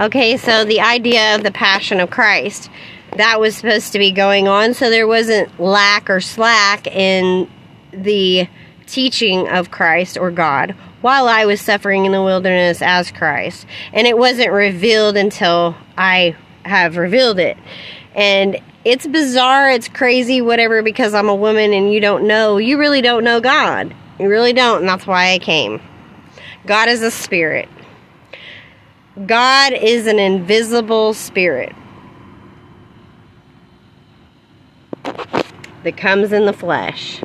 Okay, so the idea of the Passion of Christ, that was supposed to be going on, so there wasn't lack or slack in the teaching of Christ or God while I was suffering in the wilderness as Christ. And it wasn't revealed until I have revealed it. And it's bizarre, it's crazy, whatever, because I'm a woman and you don't know. You really don't know God. You really don't, and that's why I came. God is a spirit. God is an invisible spirit that comes in the flesh.